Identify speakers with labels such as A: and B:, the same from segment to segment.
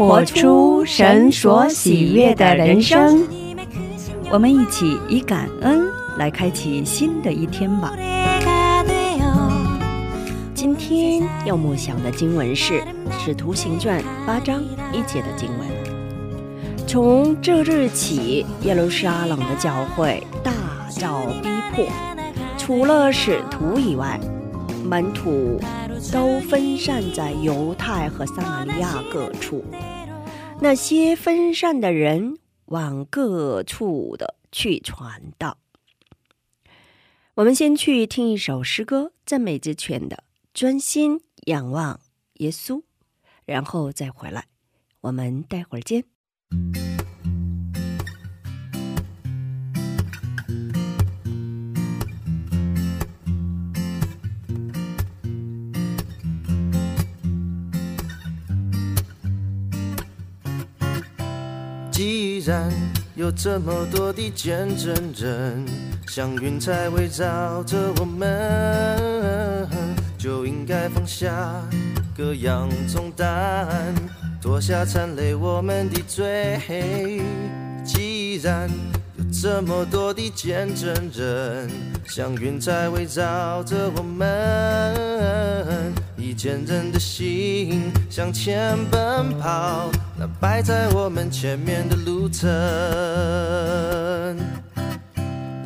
A: 活出神所喜悦的人生。
B: 我们一起以感恩来开启新的一天吧。今天要默想的经文是《使徒行传》八章一节的经文。从这日起，耶路撒冷的教会大遭逼迫，除了使徒以外，门徒都分散在犹太和撒玛利亚各处。那些分散的人往各处的去传道。我们先去听一首诗歌，赞美之泉的《专心仰望耶稣》，然后再回来。我们待会儿见。
C: 然有这么多的见证人，像云彩围绕着我们，就应该放下各样重担，脱下缠累我们的罪。既然有这么多的见证人，像云彩围绕着我们，坚韧的心向前奔跑，那摆在我们前面的路程。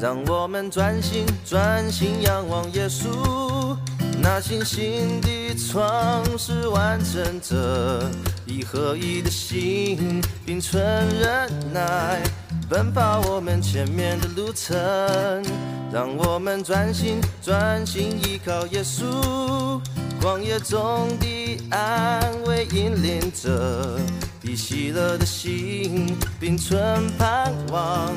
C: 让我们专心专心仰望耶稣，那信心的创始完成者，以合一的心，并存忍耐，奔跑我们前面的路程。让我们专心专心依靠耶稣，旷野中的安慰引领着，以喜乐的心，并存盼望，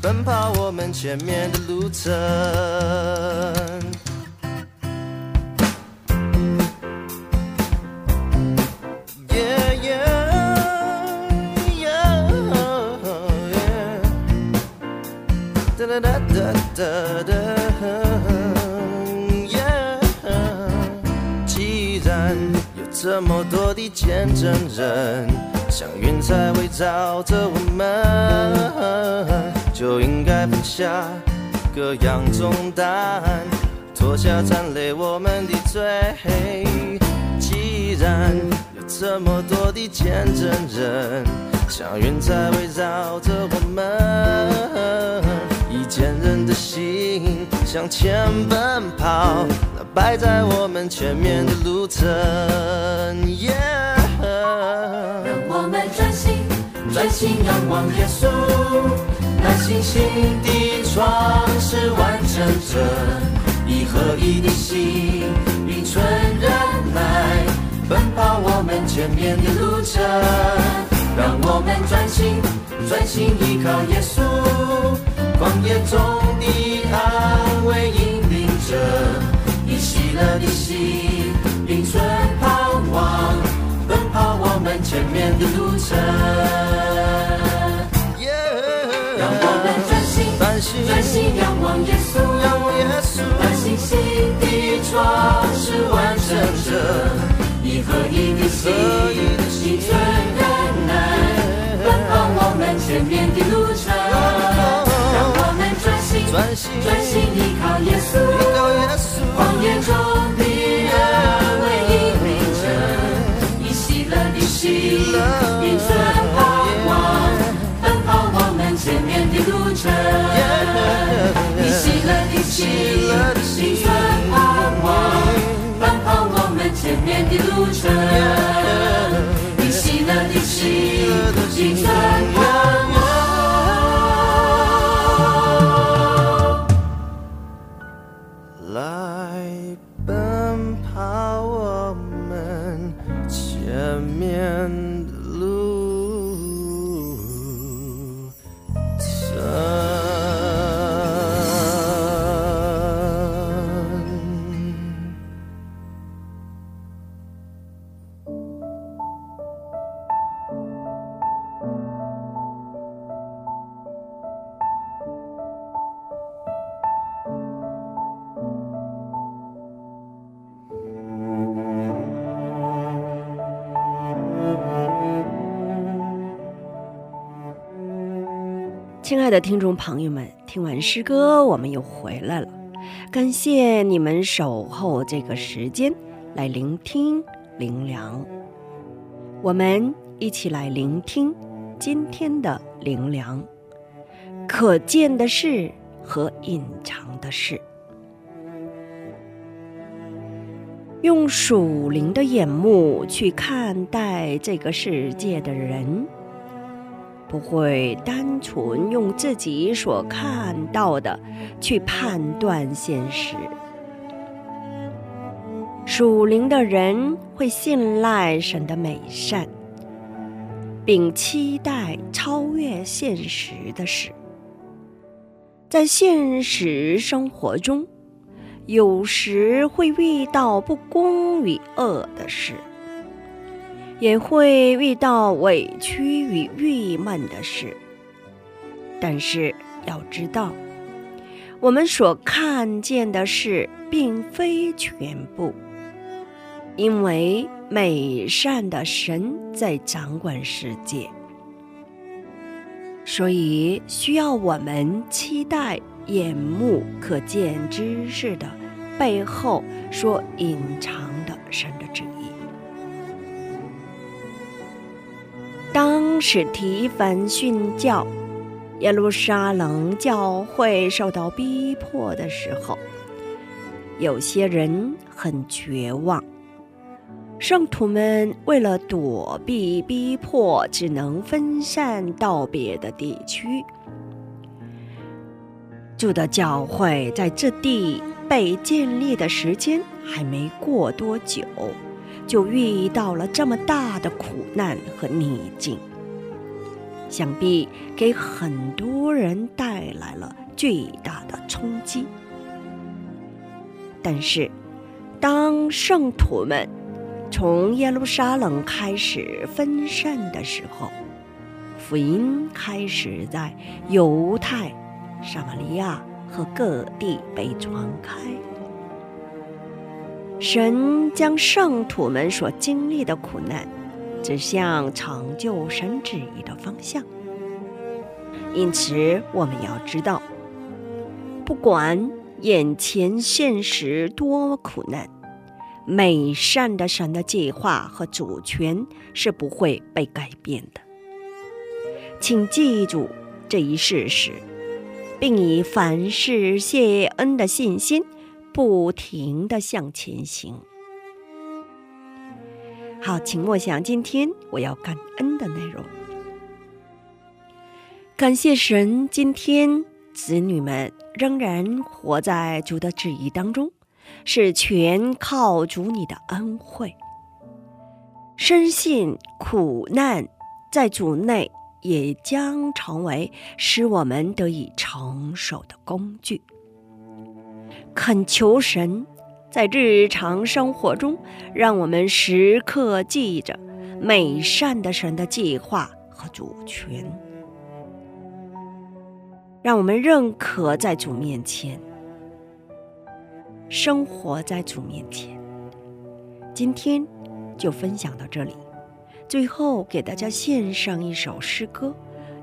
C: 奔跑我们前面的路程。这么多的见证人，像云彩围绕着我们，就应该放下各样重担，脱下缠累我们的罪。既然有这么多的见证人，像云彩围绕着我们，以坚韧的心向前奔跑，那摆在我们前面的路程。Yeah
D: 让我们专心专心仰望耶稣，那信心的创始完成者，以合一的心，并存忍耐，奔跑我们前面的路程。让我们专心专心依靠耶稣，旷野中的安慰引领者，你喜乐的心，并存盼望。奔跑我们前面的路程，让我们专心
C: 专心
D: 仰望耶稣，
C: 仰望耶稣
D: 那信心的创始完成者，一合一的心，以存忍耐，奔跑我们前面的专心
C: 专心
D: 依靠耶稣，
C: 依靠耶稣
D: 旷野中的安慰引领者，以喜乐的心，并存盼望，奔跑我们前面的路程。以喜乐的心，并存盼望，奔跑我们前面的路程。以喜乐的心，
B: 亲爱的听众朋友们，听完诗歌，我们又回来了。感谢你们守候这个时间来聆听灵粮。我们一起来聆听今天的灵粮。可见的事和隐藏的事，用属灵的眼目去看待这个世界的人。不会单纯用自己所看到的去判断现实。属灵的人会信赖神的美善，并期待超越现实的事。在现实生活中，有时会遇到不公与恶的事。也会遇到委屈与郁闷的事，但是要知道，我们所看见的事并非全部，因为美善的神在掌管世界，所以需要我们期待眼目可见之事的背后所隐藏的神的旨意。使提凡训教耶路撒冷教会受到逼迫的时候，有些人很绝望。圣徒们为了躲避逼迫，只能分散到别的地区。主的教会在这地被建立的时间还没过多久。就遇到了这么大的苦难和逆境，想必给很多人带来了巨大的冲击。但是，当圣徒们从耶路撒冷开始分散的时候，福音开始在犹太、撒玛利亚和各地被传开。神将圣徒们所经历的苦难指向成就神旨意的方向，因此我们要知道，不管眼前现实多苦难，美善的神的计划和主权是不会被改变的。请记住这一事实，并以凡事谢恩的信心。不停的向前行。好，请默想今天我要感恩的内容。感谢神，今天子女们仍然活在主的旨意当中，是全靠主你的恩惠。深信苦难在主内也将成为使我们得以成熟的工具。恳求神，在日常生活中，让我们时刻记着美善的神的计划和主权，让我们认可在主面前，生活在主面前。今天就分享到这里，最后给大家献上一首诗歌：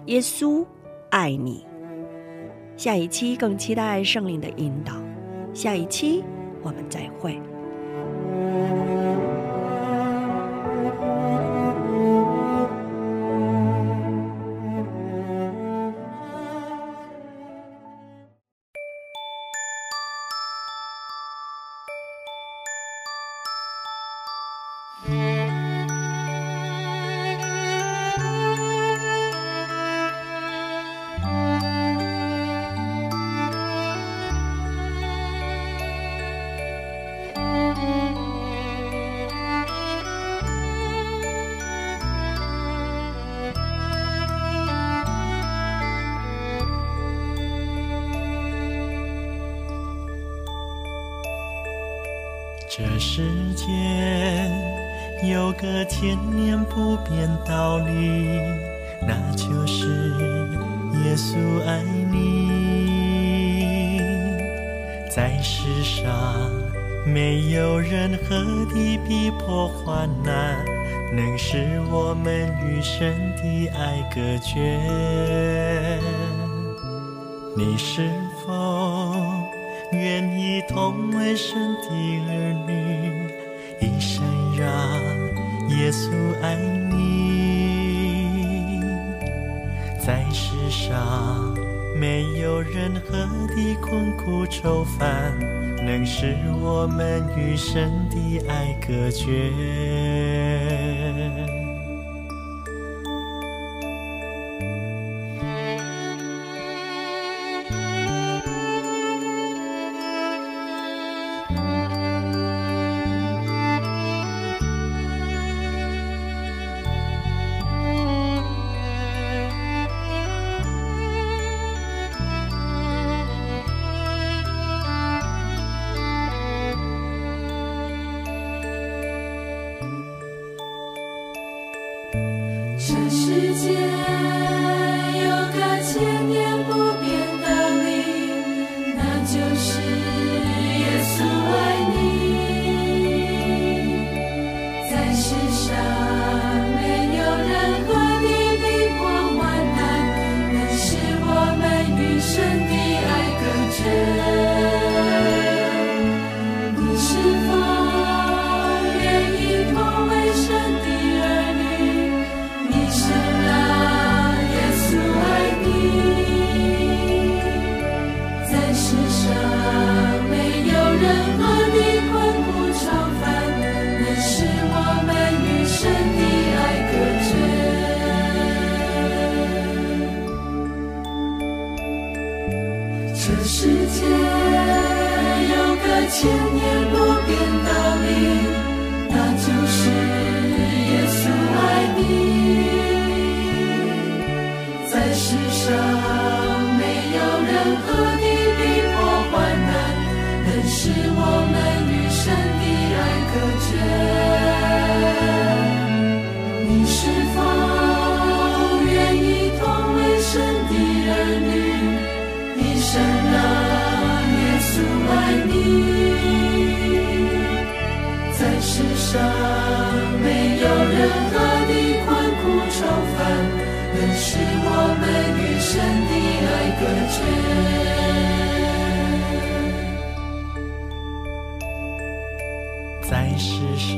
B: 耶稣爱你。下一期更期待圣灵的引导。下一期我们再会。
E: 这世间有个千年不变道理，那就是耶稣爱你。在世上没有任何的逼迫患难，能使我们与神的爱隔绝。
D: 你是否愿意同为神的儿耶稣爱你？在世上没有任何的困苦愁烦，能使我们与神的爱隔绝。千年世上没有任何的困苦愁烦能使我们与神的爱隔绝
E: 在世上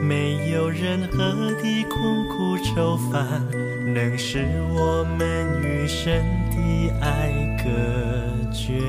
E: 没有任何的困苦愁烦
D: 能使我们与神的爱隔绝